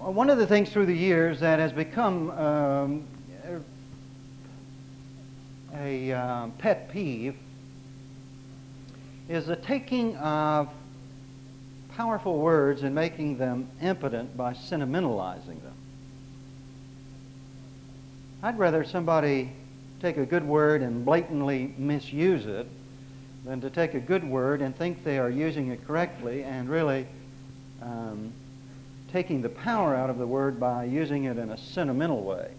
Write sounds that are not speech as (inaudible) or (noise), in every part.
one of the things through the years that has become um, a um, pet peeve is the taking of powerful words and making them impotent by sentimentalizing them. I'd rather somebody take a good word and blatantly misuse it than to take a good word and think they are using it correctly and really um, taking the power out of the word by using it in a sentimental way.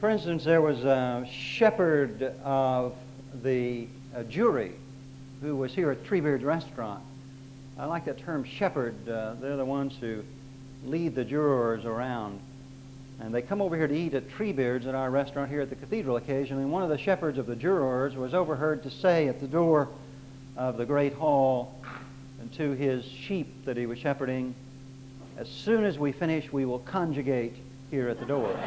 For instance, there was a shepherd of the jury who was here at Treebeard's restaurant. I like that term shepherd. Uh, they're the ones who lead the jurors around. And they come over here to eat at Treebeard's at our restaurant here at the cathedral occasionally. One of the shepherds of the jurors was overheard to say at the door of the great hall to his sheep that he was shepherding, As soon as we finish, we will conjugate here at the door.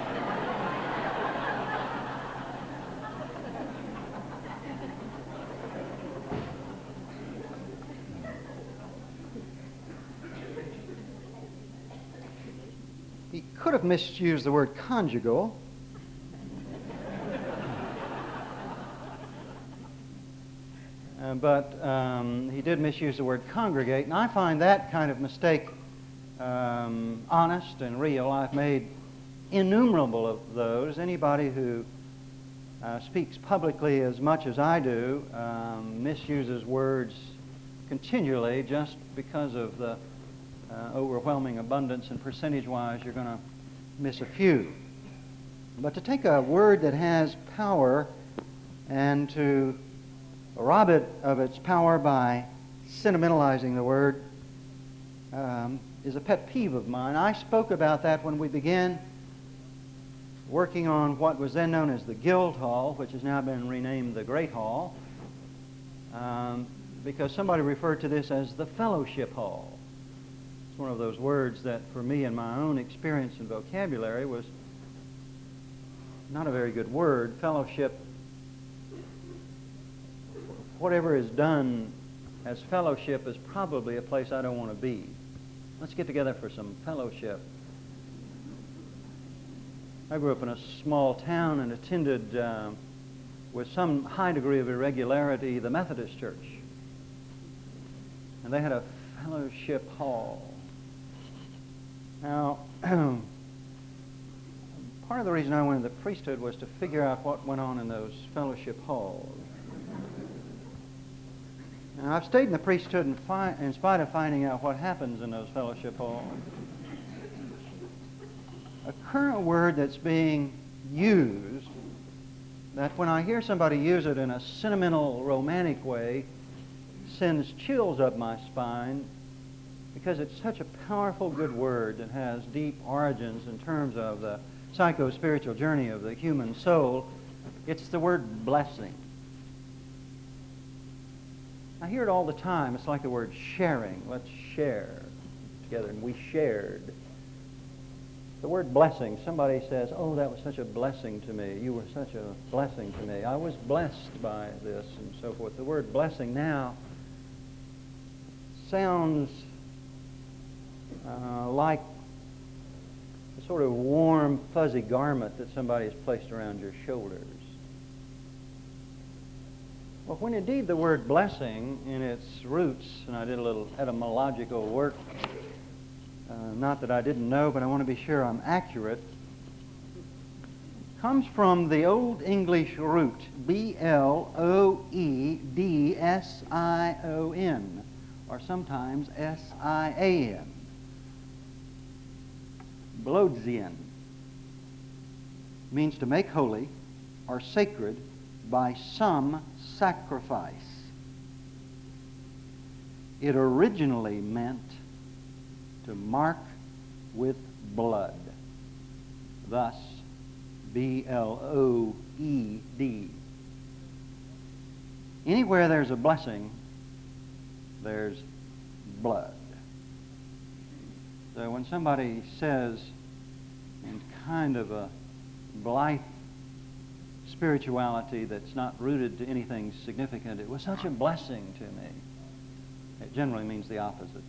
He could have misused the word conjugal. Uh, but um, he did misuse the word congregate, and I find that kind of mistake um, honest and real. I've made innumerable of those. Anybody who uh, speaks publicly as much as I do um, misuses words continually just because of the uh, overwhelming abundance, and percentage wise, you're going to miss a few. But to take a word that has power and to rob it of its power by sentimentalizing the word um, is a pet peeve of mine. I spoke about that when we began working on what was then known as the Guild Hall, which has now been renamed the Great Hall, um, because somebody referred to this as the Fellowship Hall It's one of those words that, for me and my own experience and vocabulary, was not a very good word. Fellowship, whatever is done as fellowship, is probably a place I don't want to be. Let's get together for some fellowship. I grew up in a small town and attended, uh, with some high degree of irregularity, the Methodist Church. And they had a fellowship hall. Now, (clears throat) part of the reason I went into the priesthood was to figure out what went on in those fellowship halls. Now, I've stayed in the priesthood in, fi- in spite of finding out what happens in those fellowship halls. A current word that's being used, that when I hear somebody use it in a sentimental, romantic way, sends chills up my spine because it's such a powerful good word that has deep origins in terms of the psycho-spiritual journey of the human soul. It's the word blessing. I hear it all the time. It's like the word sharing. Let's share together. And we shared. The word blessing, somebody says, Oh, that was such a blessing to me. You were such a blessing to me. I was blessed by this, and so forth. The word blessing now sounds uh, like a sort of warm, fuzzy garment that somebody has placed around your shoulders. Well, when indeed the word blessing in its roots, and I did a little etymological work, uh, not that I didn't know, but I want to be sure I'm accurate, comes from the Old English root B L O E D S I O N, or sometimes S I A N. Blodzian means to make holy or sacred by some sacrifice. It originally meant to mark with blood. Thus, B L O E D. Anywhere there's a blessing, there's blood. So when somebody says in kind of a blithe spirituality that's not rooted to anything significant, it was such a blessing to me. It generally means the opposite.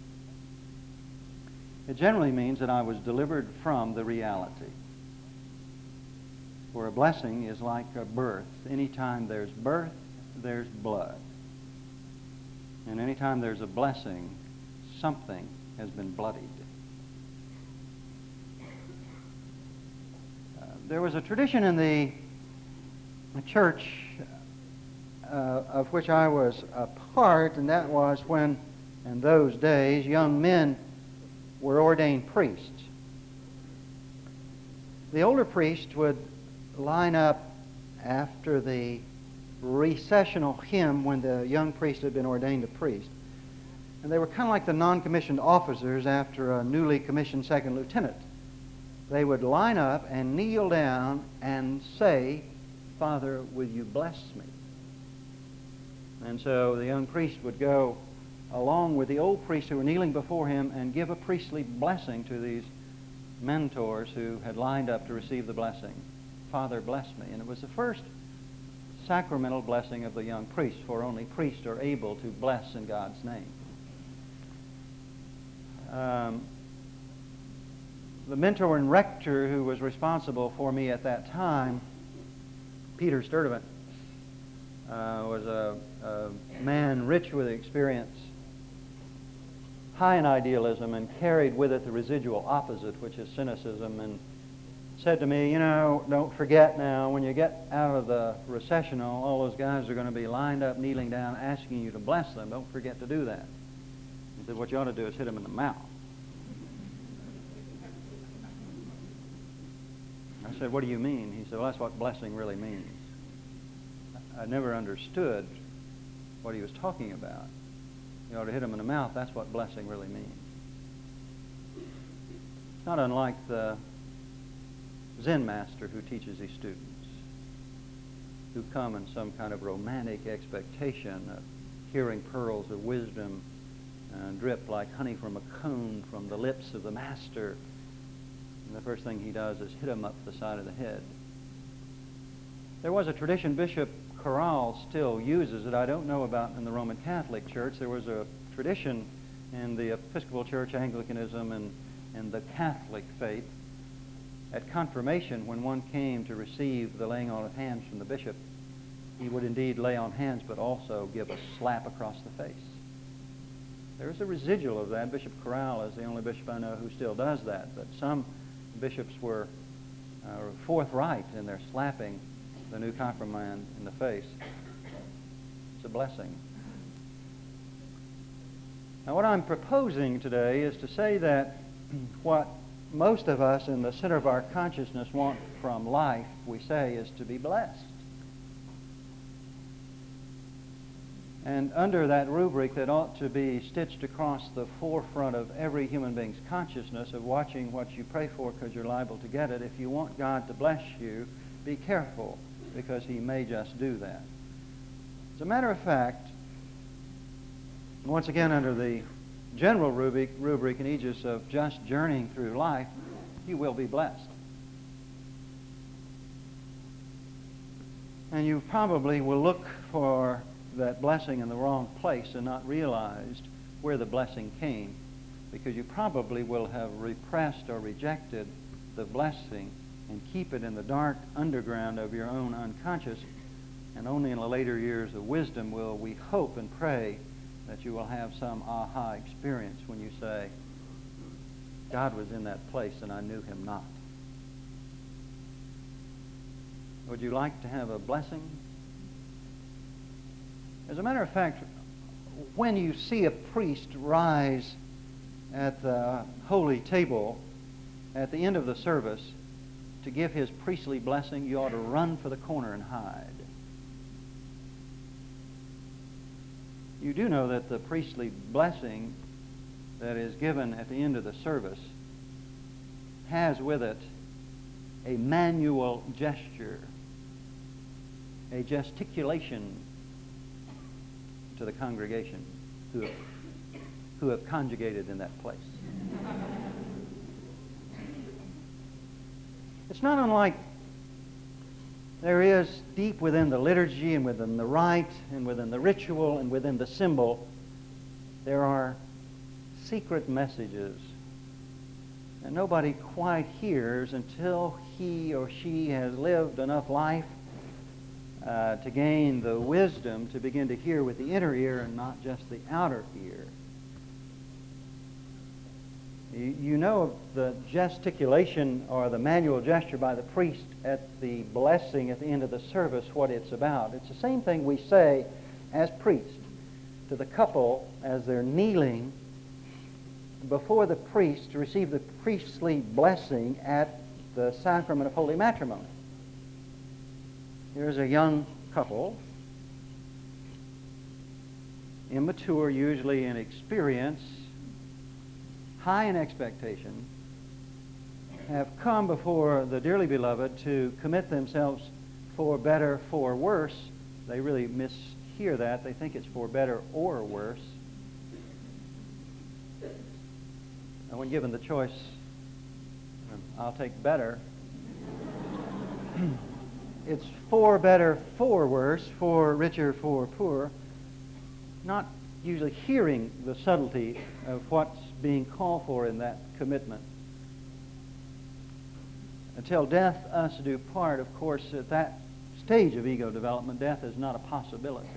It generally means that I was delivered from the reality. For a blessing is like a birth. Anytime there's birth, there's blood. And anytime there's a blessing, something has been bloodied. Uh, there was a tradition in the church uh, of which I was a part, and that was when, in those days, young men were ordained priests. The older priests would line up after the recessional hymn when the young priest had been ordained a priest. And they were kind of like the non commissioned officers after a newly commissioned second lieutenant. They would line up and kneel down and say, Father, will you bless me? And so the young priest would go along with the old priests who were kneeling before him and give a priestly blessing to these mentors who had lined up to receive the blessing. Father, bless me. And it was the first sacramental blessing of the young priest, for only priests are able to bless in God's name. Um, the mentor and rector who was responsible for me at that time, Peter Sturdivant, uh, was a, a man rich with experience, high in idealism, and carried with it the residual opposite, which is cynicism and said to me, you know, don't forget now, when you get out of the recession, all those guys are going to be lined up, kneeling down, asking you to bless them. Don't forget to do that. He said, what you ought to do is hit them in the mouth. I said, what do you mean? He said, well, that's what blessing really means. I never understood what he was talking about. You ought to hit him in the mouth. That's what blessing really means. It's Not unlike the Zen master who teaches his students, who come in some kind of romantic expectation of hearing pearls of wisdom uh, drip like honey from a cone from the lips of the master. And the first thing he does is hit him up the side of the head. There was a tradition, Bishop Corral still uses that I don't know about in the Roman Catholic Church. There was a tradition in the Episcopal Church, Anglicanism, and, and the Catholic faith at confirmation, when one came to receive the laying on of hands from the bishop, he would indeed lay on hands, but also give a slap across the face. There's a residual of that. Bishop Corral is the only bishop I know who still does that, but some bishops were uh, forthright in their slapping the new confirmand in the face. It's a blessing. Now, what I'm proposing today is to say that (clears throat) what most of us in the center of our consciousness want from life, we say, is to be blessed. And under that rubric that ought to be stitched across the forefront of every human being's consciousness of watching what you pray for because you're liable to get it, if you want God to bless you, be careful because he may just do that. As a matter of fact, once again under the general rubric, rubric and aegis of just journeying through life, you will be blessed. And you probably will look for that blessing in the wrong place and not realized where the blessing came because you probably will have repressed or rejected the blessing and keep it in the dark underground of your own unconscious. And only in the later years of wisdom will we hope and pray that you will have some aha experience when you say, God was in that place and I knew him not. Would you like to have a blessing? As a matter of fact, when you see a priest rise at the holy table at the end of the service to give his priestly blessing, you ought to run for the corner and hide. You do know that the priestly blessing that is given at the end of the service has with it a manual gesture, a gesticulation to the congregation who have, who have conjugated in that place. It's not unlike there is deep within the liturgy and within the rite and within the ritual and within the symbol, there are secret messages And nobody quite hears until he or she has lived enough life uh, to gain the wisdom to begin to hear with the inner ear and not just the outer ear. You, you know the gesticulation or the manual gesture by the priest at the blessing at the end of the service, what it's about. It's the same thing we say as priests to the couple as they're kneeling before the priest to receive the priestly blessing at the sacrament of holy matrimony. Here's a young couple, immature usually in experience, high in expectation, have come before the dearly beloved to commit themselves for better, for worse. They really mishear that. They think it's for better or worse. And when given the choice, I'll take better. It's for better, for worse, for richer, for poor. Not usually hearing the subtlety of what's being called for in that commitment. Until death us do part, of course, at that stage of ego development, death is not a possibility.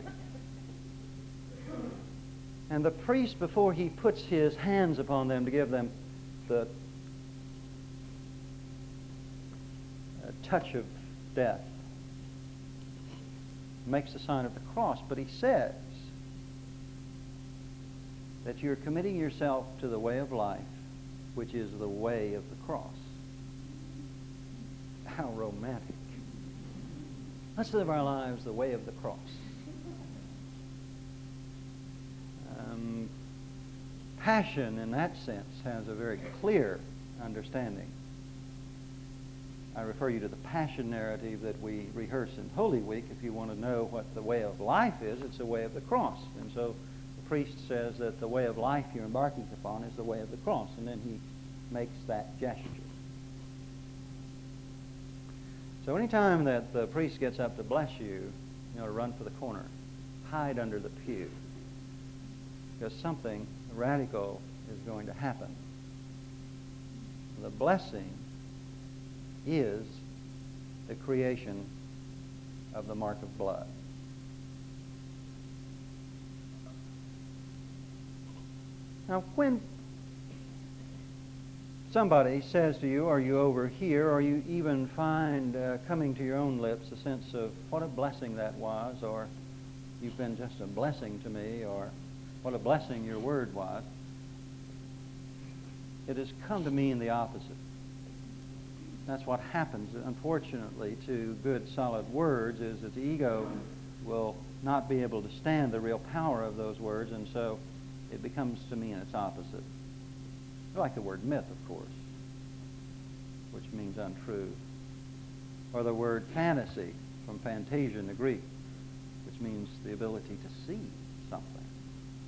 And the priest, before he puts his hands upon them to give them the touch of death, makes the sign of the cross. But he says that you're committing yourself to the way of life, which is the way of the cross. How romantic. Let's live our lives the way of the cross. Um, passion, in that sense, has a very clear understanding. I refer you to the passion narrative that we rehearse in Holy Week. If you want to know what the way of life is, it's the way of the cross. And so the priest says that the way of life you're embarking upon is the way of the cross. And then he makes that gesture. So anytime that the priest gets up to bless you, you know, to run for the corner, hide under the pew. Because something radical is going to happen. The blessing is the creation of the mark of blood. Now, when somebody says to you, Are you over here? or you even find uh, coming to your own lips a sense of what a blessing that was, or you've been just a blessing to me, or what a blessing your word was, it has come to mean the opposite. That's what happens, unfortunately, to good, solid words, is that the ego will not be able to stand the real power of those words, and so it becomes to mean its opposite. Like the word myth, of course, which means untrue. Or the word fantasy, from fantasia in the Greek, which means the ability to see something.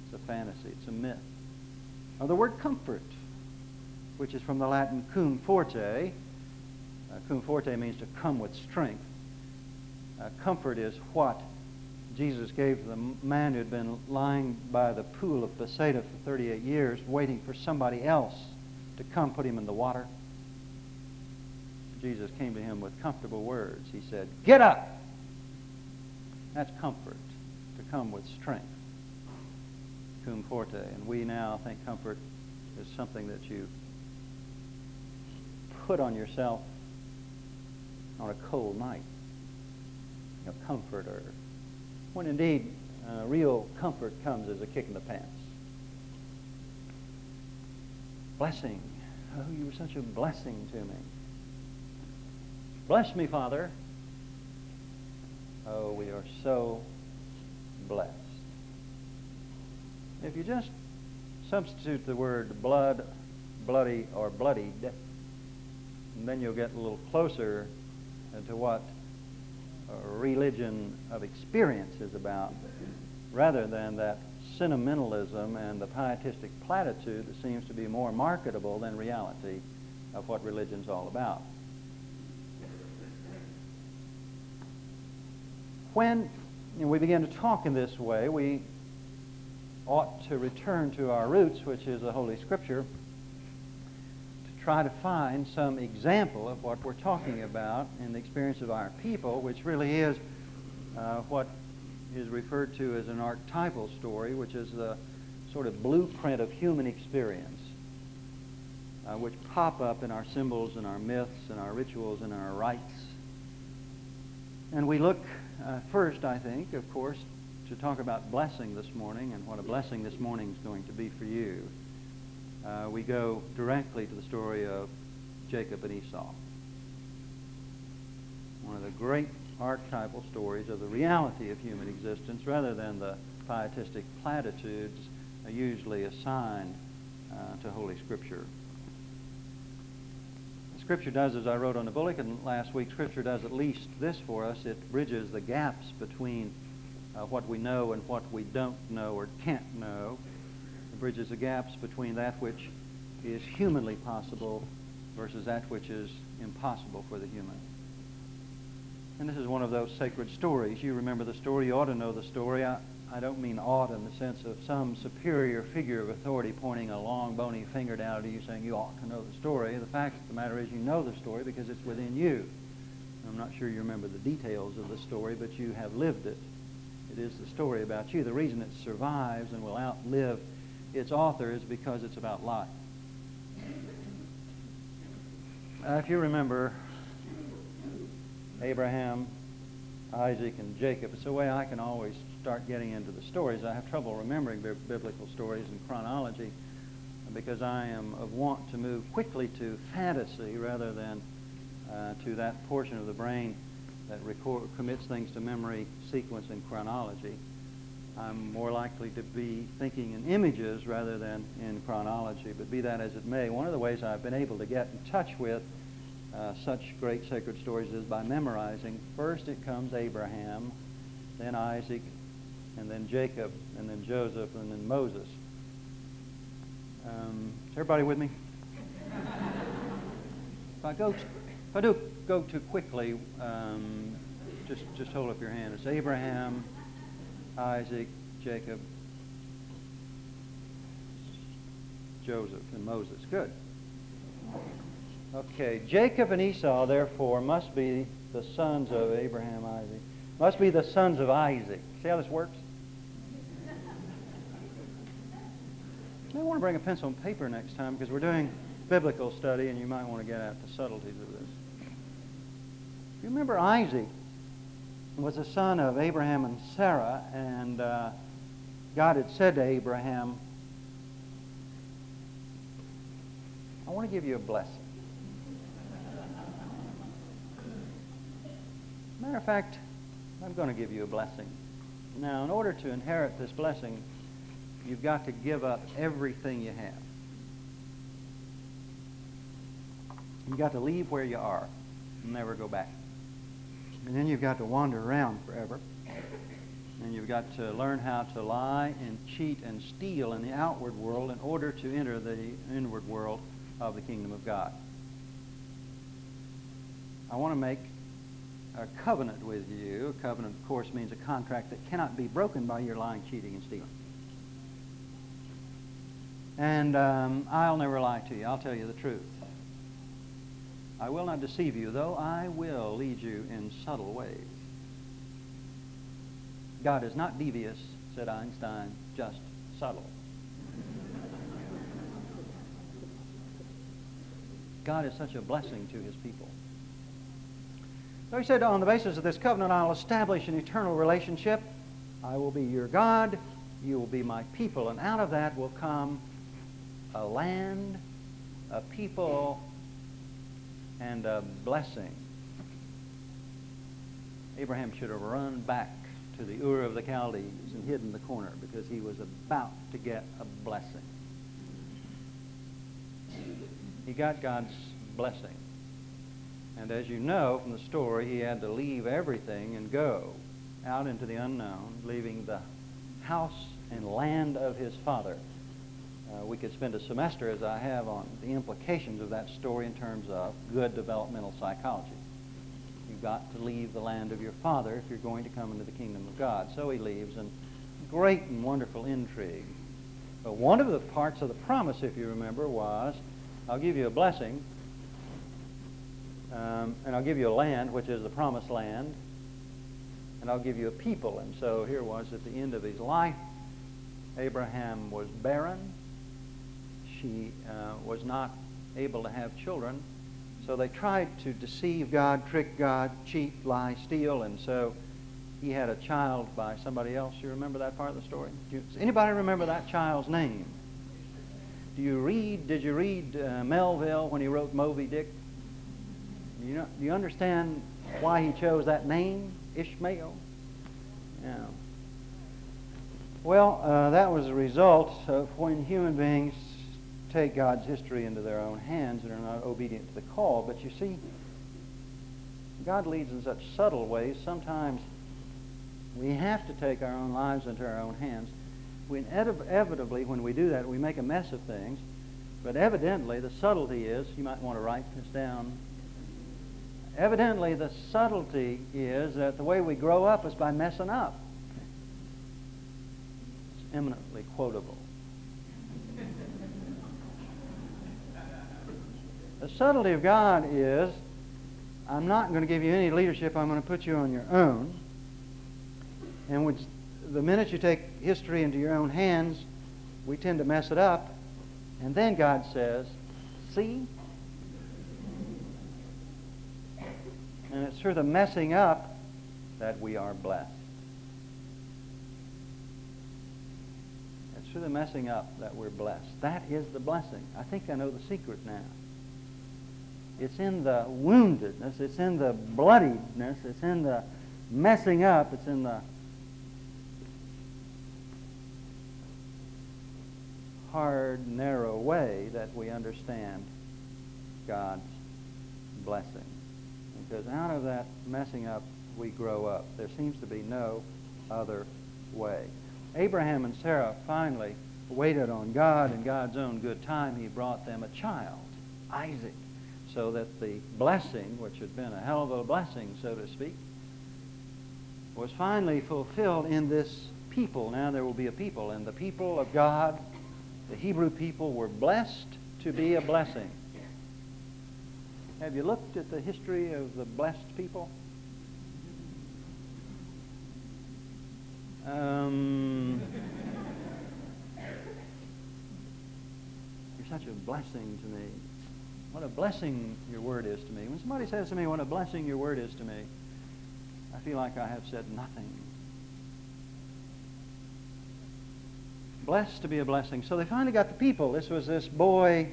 It's a fantasy, it's a myth. Or the word comfort, which is from the Latin cum forte. Uh, cum forte means to come with strength. Uh, comfort is what Jesus gave the man who had been lying by the pool of Bethsaida for 38 years, waiting for somebody else to come put him in the water. Jesus came to him with comfortable words. He said, Get up! That's comfort, to come with strength. Cum forte. And we now think comfort is something that you put on yourself on a cold night. You know, comfort or when indeed uh, real comfort comes as a kick in the pants. Blessing. Oh, you were such a blessing to me. Bless me, Father. Oh, we are so blessed. If you just substitute the word blood, bloody, or bloodied, then you'll get a little closer to what religion of experience is about, rather than that sentimentalism and the pietistic platitude that seems to be more marketable than reality of what religion's all about. When we begin to talk in this way, we ought to return to our roots, which is the Holy Scripture, try to find some example of what we're talking about in the experience of our people, which really is uh, what is referred to as an archetypal story, which is the sort of blueprint of human experience, uh, which pop up in our symbols and our myths and our rituals and our rites. And we look uh, first, I think, of course, to talk about blessing this morning and what a blessing this morning is going to be for you. Uh, we go directly to the story of Jacob and Esau. One of the great archetypal stories of the reality of human existence rather than the pietistic platitudes usually assigned uh, to Holy Scripture. Scripture does, as I wrote on the bulletin last week, Scripture does at least this for us. It bridges the gaps between uh, what we know and what we don't know or can't know. Bridges the gaps between that which is humanly possible versus that which is impossible for the human. And this is one of those sacred stories. You remember the story, you ought to know the story. I, I don't mean ought in the sense of some superior figure of authority pointing a long, bony finger down at you saying you ought to know the story. The fact of the matter is you know the story because it's within you. I'm not sure you remember the details of the story, but you have lived it. It is the story about you. The reason it survives and will outlive its author is because it's about life. Uh, if you remember Abraham, Isaac, and Jacob, it's a way I can always start getting into the stories. I have trouble remembering b- biblical stories in chronology because I am of want to move quickly to fantasy rather than uh, to that portion of the brain that record, commits things to memory, sequence, and chronology. I'm more likely to be thinking in images rather than in chronology. But be that as it may, one of the ways I've been able to get in touch with uh, such great sacred stories is by memorizing. First it comes Abraham, then Isaac, and then Jacob, and then Joseph, and then Moses. Um, is everybody with me? if I go, if I do go too quickly, um, just just hold up your hand. It's Abraham, Isaac, Jacob, Joseph, and Moses. Good. Okay, Jacob and Esau, therefore, must be the sons of Abraham, Isaac. Must be the sons of Isaac. See how this works? You may want to bring a pencil and paper next time because we're doing biblical study and you might want to get at the subtleties of this. Do you remember Isaac was the son of Abraham and Sarah, and uh, God had said to Abraham, I want to give you a blessing. Matter of fact, I'm going to give you a blessing. Now, in order to inherit this blessing, you've got to give up everything you have. You've got to leave where you are and never go back. And then you've got to wander around forever. And you've got to learn how to lie and cheat and steal in the outward world in order to enter the inward world of the kingdom of God. I want to make a covenant with you. A covenant, of course, means a contract that cannot be broken by your lying, cheating, and stealing. And um, I'll never lie to you. I'll tell you the truth. I will not deceive you, though I will lead you in subtle ways. God is not devious, said Einstein, just subtle. God is such a blessing to his people. So he said, on the basis of this covenant, I'll establish an eternal relationship. I will be your God. You will be my people. And out of that will come a land, a people, and a blessing. Abraham should have run back to the Ur of the Chaldees and hid in the corner because he was about to get a blessing. He got God's blessing. And as you know from the story, he had to leave everything and go out into the unknown, leaving the house and land of his father. Uh, we could spend a semester, as I have, on the implications of that story in terms of good developmental psychology. You've got to leave the land of your father if you're going to come into the kingdom of God. So he leaves, and great and wonderful intrigue. But one of the parts of the promise, if you remember, was I'll give you a blessing, um, and I'll give you a land, which is the promised land, and I'll give you a people. And so here was at the end of his life, Abraham was barren. She uh, was not able to have children. So they tried to deceive God, trick God, cheat, lie, steal, and so he had a child by somebody else. You remember that part of the story? Do you, does anybody remember that child's name? Do you read? Did you read uh, Melville when he wrote Moby Dick? You know, do you understand why he chose that name, Ishmael? Yeah. Well, uh, that was a result of when human beings take God's history into their own hands and are not obedient to the call. But you see, God leads in such subtle ways. Sometimes we have to take our own lives into our own hands. We inevitably, when we do that, we make a mess of things. But evidently, the subtlety is, you might want to write this down. Evidently, the subtlety is that the way we grow up is by messing up. It's eminently quotable. The subtlety of God is, I'm not going to give you any leadership, I'm going to put you on your own. And which, the minute you take history into your own hands, we tend to mess it up. And then God says, See? And it's through the messing up that we are blessed. It's through the messing up that we're blessed. That is the blessing. I think I know the secret now. It's in the woundedness, it's in the bloodiness. it's in the messing up, it's in the hard, narrow way that we understand God's blessing. Because out of that messing up, we grow up. There seems to be no other way. Abraham and Sarah finally waited on God in God's own good time. He brought them a child, Isaac, so that the blessing, which had been a hell of a blessing, so to speak, was finally fulfilled in this people. Now there will be a people, and the people of God the Hebrew people were blessed to be a blessing. Have you looked at the history of the blessed people? Um, you're such a blessing to me. What a blessing your word is to me. When somebody says to me, What a blessing your word is to me, I feel like I have said nothing. blessed to be a blessing. So they finally got the people. This was this boy,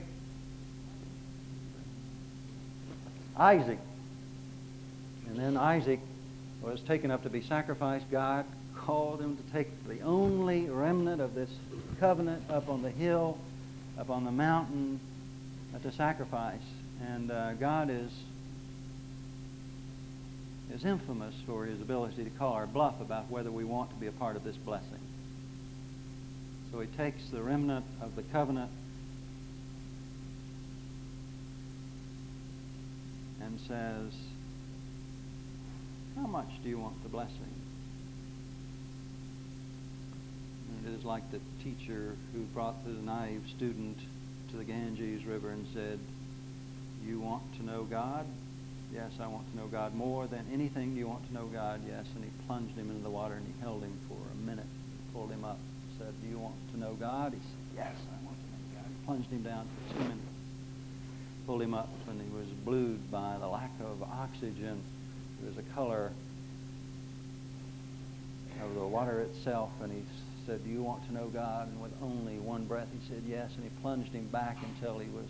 Isaac. And then Isaac was taken up to be sacrificed. God called him to take the only remnant of this covenant up on the hill, up on the mountain, uh, to sacrifice. And uh, God is is infamous for his ability to call our bluff about whether we want to be a part of this blessing. So he takes the remnant of the covenant and says, How much do you want the blessing? And it is like the teacher who brought the naive student to the Ganges River and said, You want to know God? Yes, I want to know God more than anything. Do you want to know God? Yes. And he plunged him into the water and he held him for a minute, pulled him up said, Do you want to know God? He said, Yes, I want to know God. He plunged him down for two minutes, pulled him up, and he was blued by the lack of oxygen. There was a color of the water itself, and he said, Do you want to know God? And with only one breath, he said, Yes, and he plunged him back until he was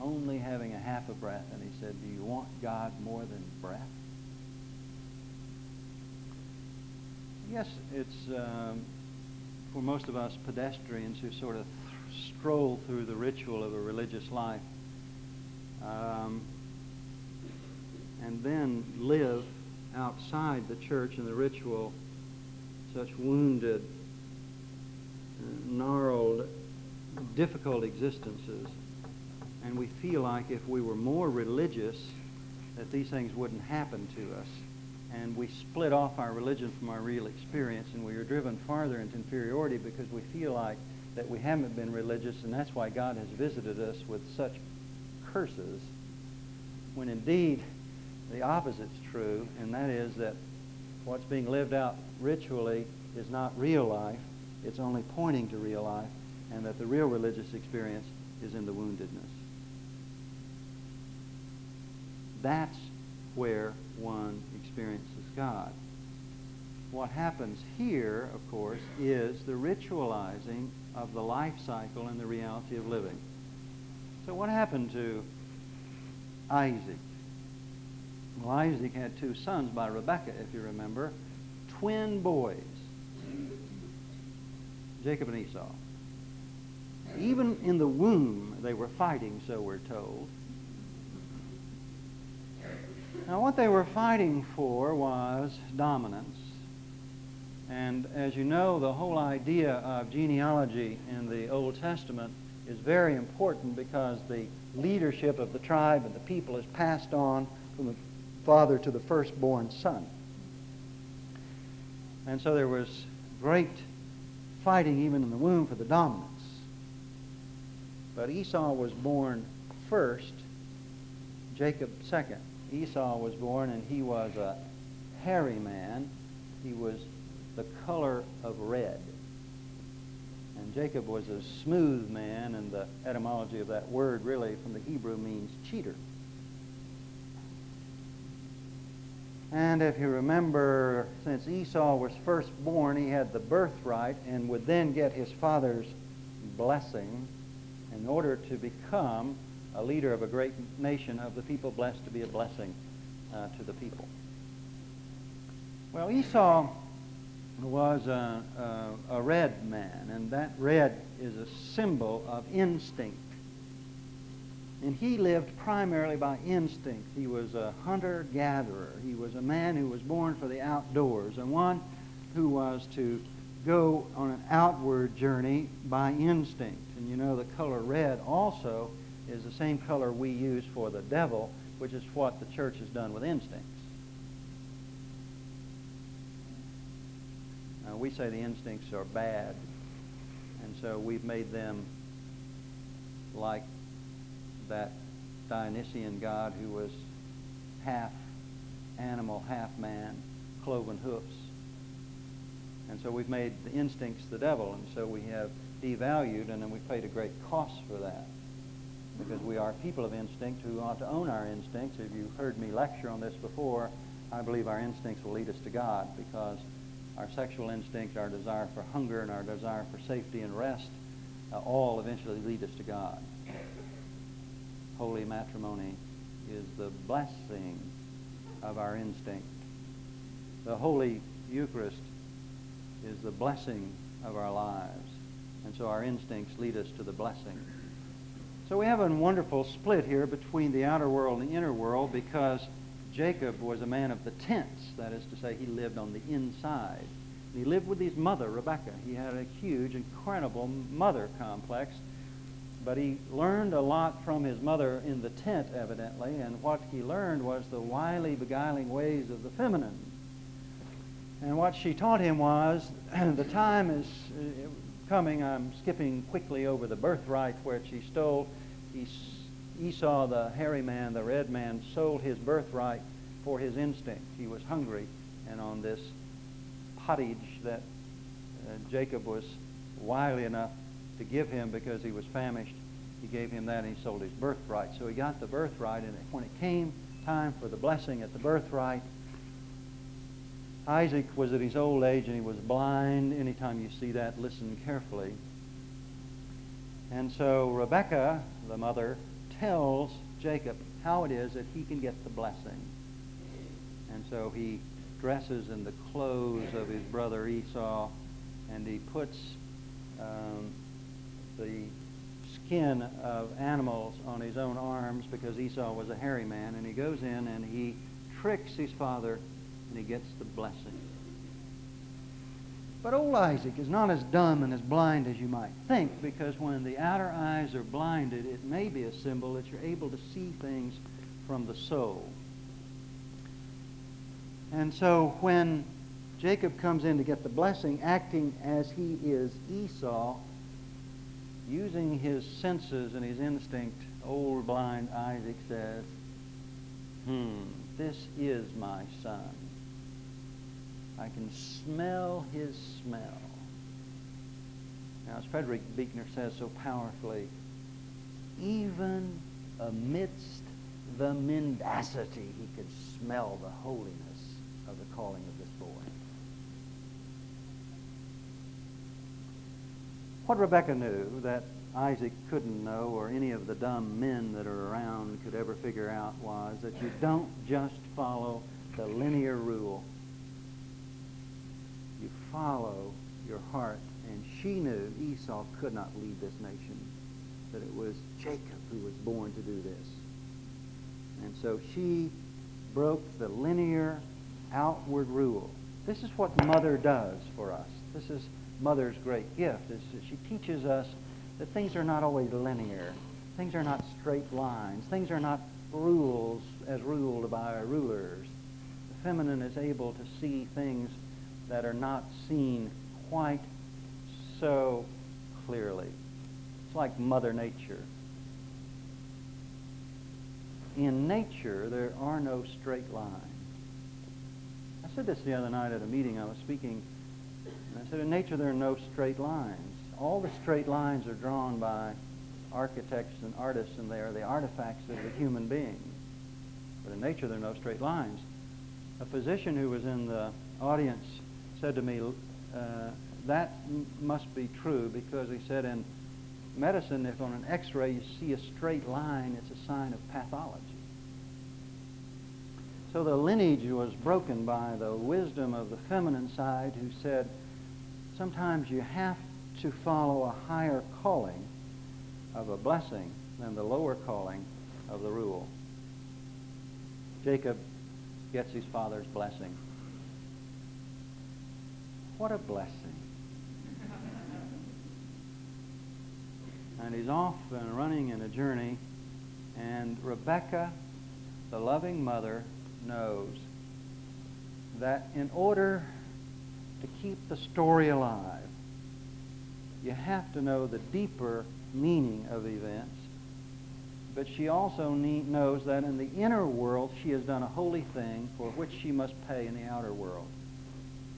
only having a half a breath, and he said, Do you want God more than breath? Yes, it's um, for most of us pedestrians who sort of th- stroll through the ritual of a religious life um, and then live outside the church and the ritual such wounded, gnarled, difficult existences. And we feel like if we were more religious, that these things wouldn't happen to us and we split off our religion from our real experience, and we are driven farther into inferiority because we feel like that we haven't been religious, and that's why God has visited us with such curses, when indeed the opposite's true, and that is that what's being lived out ritually is not real life, it's only pointing to real life, and that the real religious experience is in the woundedness. That's where one experiences God. What happens here, of course, is the ritualizing of the life cycle and the reality of living. So what happened to Isaac? Well, Isaac had two sons by Rebekah, if you remember, twin boys, Jacob and Esau. Even in the womb, they were fighting, so we're told. Now, what they were fighting for was dominance. And as you know, the whole idea of genealogy in the Old Testament is very important because the leadership of the tribe and the people is passed on from father to the firstborn son. And so there was great fighting even in the womb for the dominance. But Esau was born first, Jacob second. Esau was born and he was a hairy man. He was the color of red. And Jacob was a smooth man, and the etymology of that word really from the Hebrew means cheater. And if you remember, since Esau was first born, he had the birthright and would then get his father's blessing in order to become a leader of a great nation of the people blessed to be a blessing uh, to the people. Well, Esau was a, a, a red man, and that red is a symbol of instinct. And he lived primarily by instinct. He was a hunter gatherer. He was a man who was born for the outdoors, and one who was to go on an outward journey by instinct. And you know, the color red also is the same color we use for the devil, which is what the church has done with instincts. Now, we say the instincts are bad, and so we've made them like that Dionysian god who was half animal, half man, cloven hoofs. And so we've made the instincts the devil, and so we have devalued, and then we paid a great cost for that because we are people of instinct who ought to own our instincts. If you've heard me lecture on this before, I believe our instincts will lead us to God because our sexual instinct, our desire for hunger, and our desire for safety and rest uh, all eventually lead us to God. Holy matrimony is the blessing of our instinct. The Holy Eucharist is the blessing of our lives. And so our instincts lead us to the blessing. So we have a wonderful split here between the outer world and the inner world because Jacob was a man of the tents. That is to say, he lived on the inside. he lived with his mother, Rebecca. He had a huge, incredible mother complex. But he learned a lot from his mother in the tent, evidently, and what he learned was the wily, beguiling ways of the feminine. And what she taught him was (clears throat) the time is coming, I'm skipping quickly over the birthright where she stole. Esau, the hairy man, the red man, sold his birthright for his instinct. He was hungry, and on this pottage that uh, Jacob was wily enough to give him because he was famished, he gave him that and he sold his birthright. So he got the birthright, and when it came time for the blessing at the birthright, Isaac was at his old age and he was blind. Anytime you see that, listen carefully. And so Rebekah, the mother, tells Jacob how it is that he can get the blessing. And so he dresses in the clothes of his brother Esau and he puts um, the skin of animals on his own arms because Esau was a hairy man. And he goes in and he tricks his father and he gets the blessing. But old Isaac is not as dumb and as blind as you might think, because when the outer eyes are blinded, it may be a symbol that you're able to see things from the soul. And so when Jacob comes in to get the blessing, acting as he is Esau, using his senses and his instinct, old blind Isaac says, Hmm, this is my son. I can smell his smell. Now, as Frederick Buechner says so powerfully, even amidst the mendacity, he could smell the holiness of the calling of this boy. What Rebecca knew that Isaac couldn't know or any of the dumb men that are around could ever figure out was that you don't just follow the linear rule. You follow your heart. And she knew Esau could not lead this nation, that it was Jacob who was born to do this. And so she broke the linear outward rule. This is what mother does for us. This is mother's great gift, is that she teaches us that things are not always linear. Things are not straight lines. Things are not rules as ruled by our rulers. The feminine is able to see things that are not seen quite so clearly. It's like Mother Nature. In nature, there are no straight lines. I said this the other night at a meeting I was speaking. I said, in nature, there are no straight lines. All the straight lines are drawn by architects and artists, and they are the artifacts of the human being. But in nature, there are no straight lines. A physician who was in the audience said to me, uh, that must be true because he said in medicine, if on an x-ray you see a straight line, it's a sign of pathology. So the lineage was broken by the wisdom of the feminine side who said, sometimes you have to follow a higher calling of a blessing than the lower calling of the rule. Jacob gets his father's blessing. What a blessing. and he's off and running in a journey, and Rebecca, the loving mother, knows that in order to keep the story alive, you have to know the deeper meaning of events. But she also knows that in the inner world, she has done a holy thing for which she must pay in the outer world.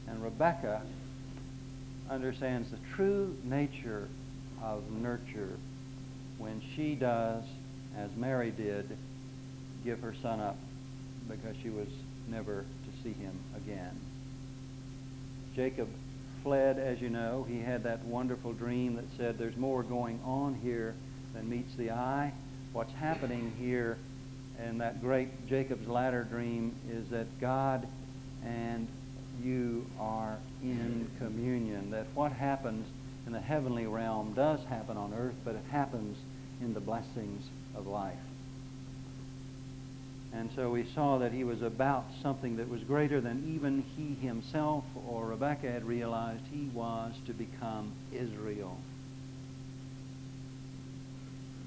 And Rebecca understands the true nature of nurture when she does, as Mary did, give her son up because she was never to see him again. Jacob fled, as you know. He had that wonderful dream that said there's more going on here than meets the eye. What's happening here in that great Jacob's ladder dream is that God and you are in communion. That what happens in the heavenly realm does happen on earth, but it happens in the blessings of life. And so we saw that he was about something that was greater than even he himself or Rebekah had realized. He was to become Israel.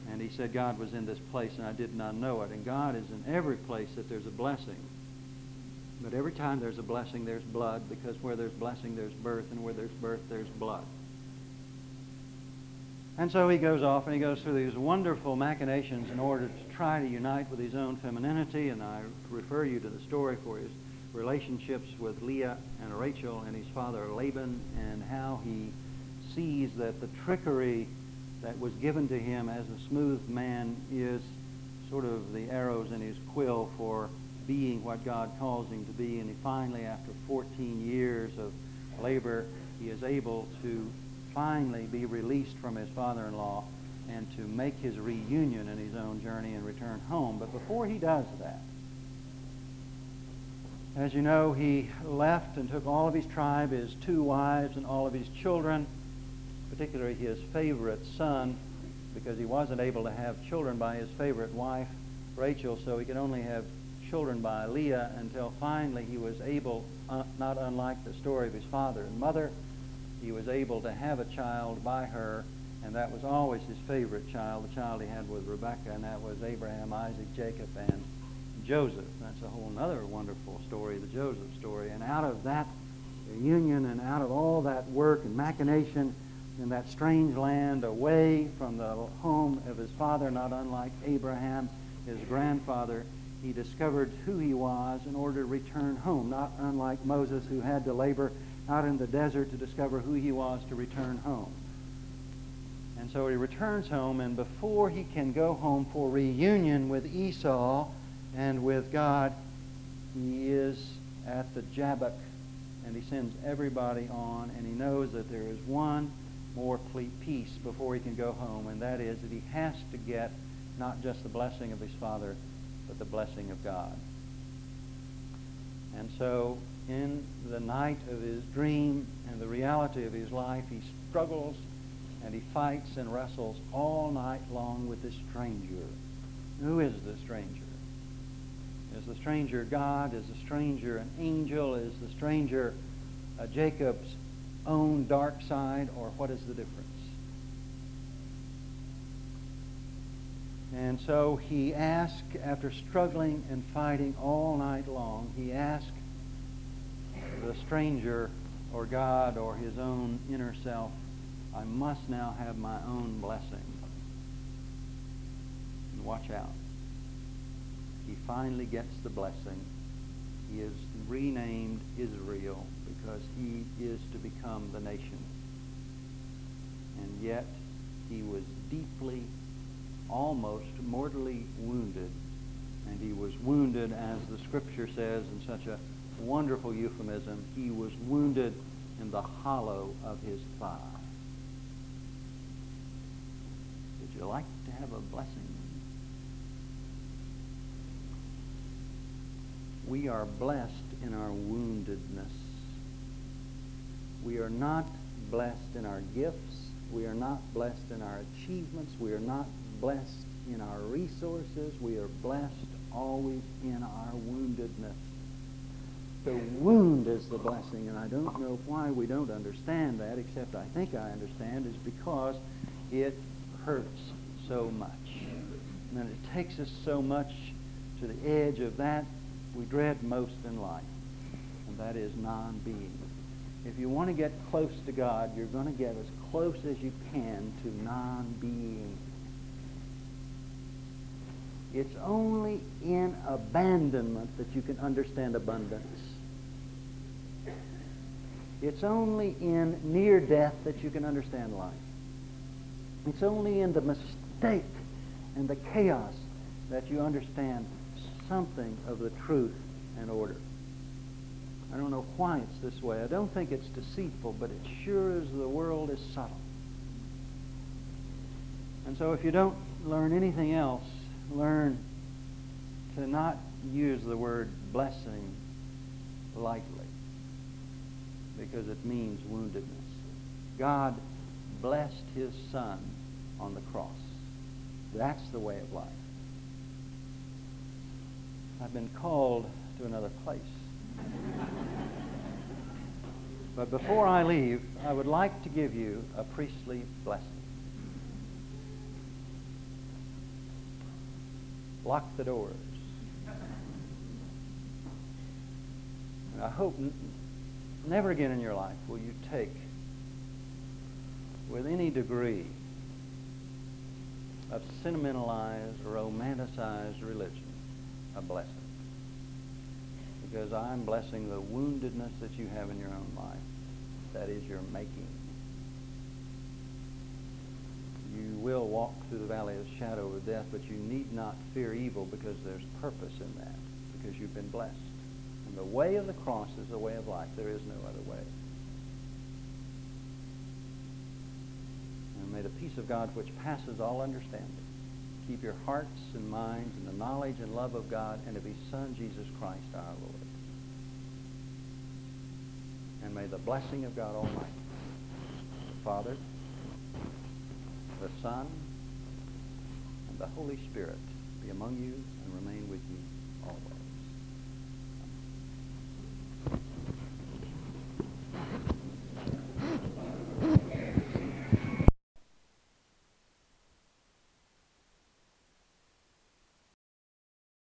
And he said God was in this place and I did not know it. And God is in every place that there's a blessing. But every time there's a blessing, there's blood, because where there's blessing, there's birth, and where there's birth, there's blood. And so he goes off and he goes through these wonderful machinations in order to try to unite with his own femininity. And I refer you to the story for his relationships with Leah and Rachel and his father Laban and how he sees that the trickery that was given to him as a smooth man is sort of the arrows in his quill for being what God calls him to be. And he finally, after 14 years of labor, he is able to finally be released from his father-in-law and to make his reunion in his own journey and return home. But before he does that, as you know, he left and took all of his tribe, his two wives, and all of his children, particularly his favorite son, because he wasn't able to have children by his favorite wife, Rachel, so he could only have children by Leah until finally he was able, uh, not unlike the story of his father and mother, he was able to have a child by her, and that was always his favorite child, the child he had with Rebekah, and that was Abraham, Isaac, Jacob, and Joseph. That's a whole other wonderful story, the Joseph story. And out of that union and out of all that work and machination, in that strange land away from the home of his father, not unlike Abraham, his grandfather, he discovered who he was in order to return home, not unlike Moses, who had to labor out in the desert to discover who he was to return home. And so he returns home, and before he can go home for reunion with Esau and with God, he is at the Jabbok, and he sends everybody on, and he knows that there is one more peace before he can go home, and that is that he has to get not just the blessing of his father, but the blessing of God. And so, in the night of his dream and the reality of his life, he struggles and he fights and wrestles all night long with this stranger. Who is the stranger? Is the stranger God? Is the stranger an angel? Is the stranger Jacob's own dark side? Or what is the difference? And so he asked, after struggling and fighting all night long, he asked the stranger or God or his own inner self, I must now have my own blessing. And watch out. He finally gets the blessing. He is renamed Israel because he is to become the nation. And yet he was deeply almost mortally wounded. And he was wounded, as the scripture says in such a wonderful euphemism, he was wounded in the hollow of his thigh. Would you like to have a blessing? We are blessed in our woundedness. We are not blessed in our gifts. We are not blessed in our achievements. We are not blessed in our resources. We are blessed always in our woundedness. The wound is the blessing, and I don't know why we don't understand that, except I think I understand, is because it hurts so much. And it takes us so much to the edge of that we dread most in life, and that is non being. If you want to get close to God, you're going to get as close as you can to non being. It's only in abandonment that you can understand abundance. It's only in near death that you can understand life. It's only in the mistake and the chaos that you understand something of the truth and order. I don't know why it's this way. I don't think it's deceitful, but it sure as the world is subtle. And so if you don't learn anything else, learn to not use the word blessing lightly because it means woundedness. God blessed his son on the cross. That's the way of life. I've been called to another place. but before I leave, I would like to give you a priestly blessing. Lock the doors. And I hope never again in your life will you take, with any degree of sentimentalized, romanticized religion, a blessing. Because I'm blessing the woundedness that you have in your own life. That is your making. You will walk through the valley of the shadow of death, but you need not fear evil because there's purpose in that, because you've been blessed. And the way of the cross is the way of life. There is no other way. And may the peace of God, which passes all understanding, keep your hearts and minds in the knowledge and love of God and of His Son, Jesus Christ our Lord. And may the blessing of God Almighty, the Father, the Son, and the Holy Spirit be among you and remain with you.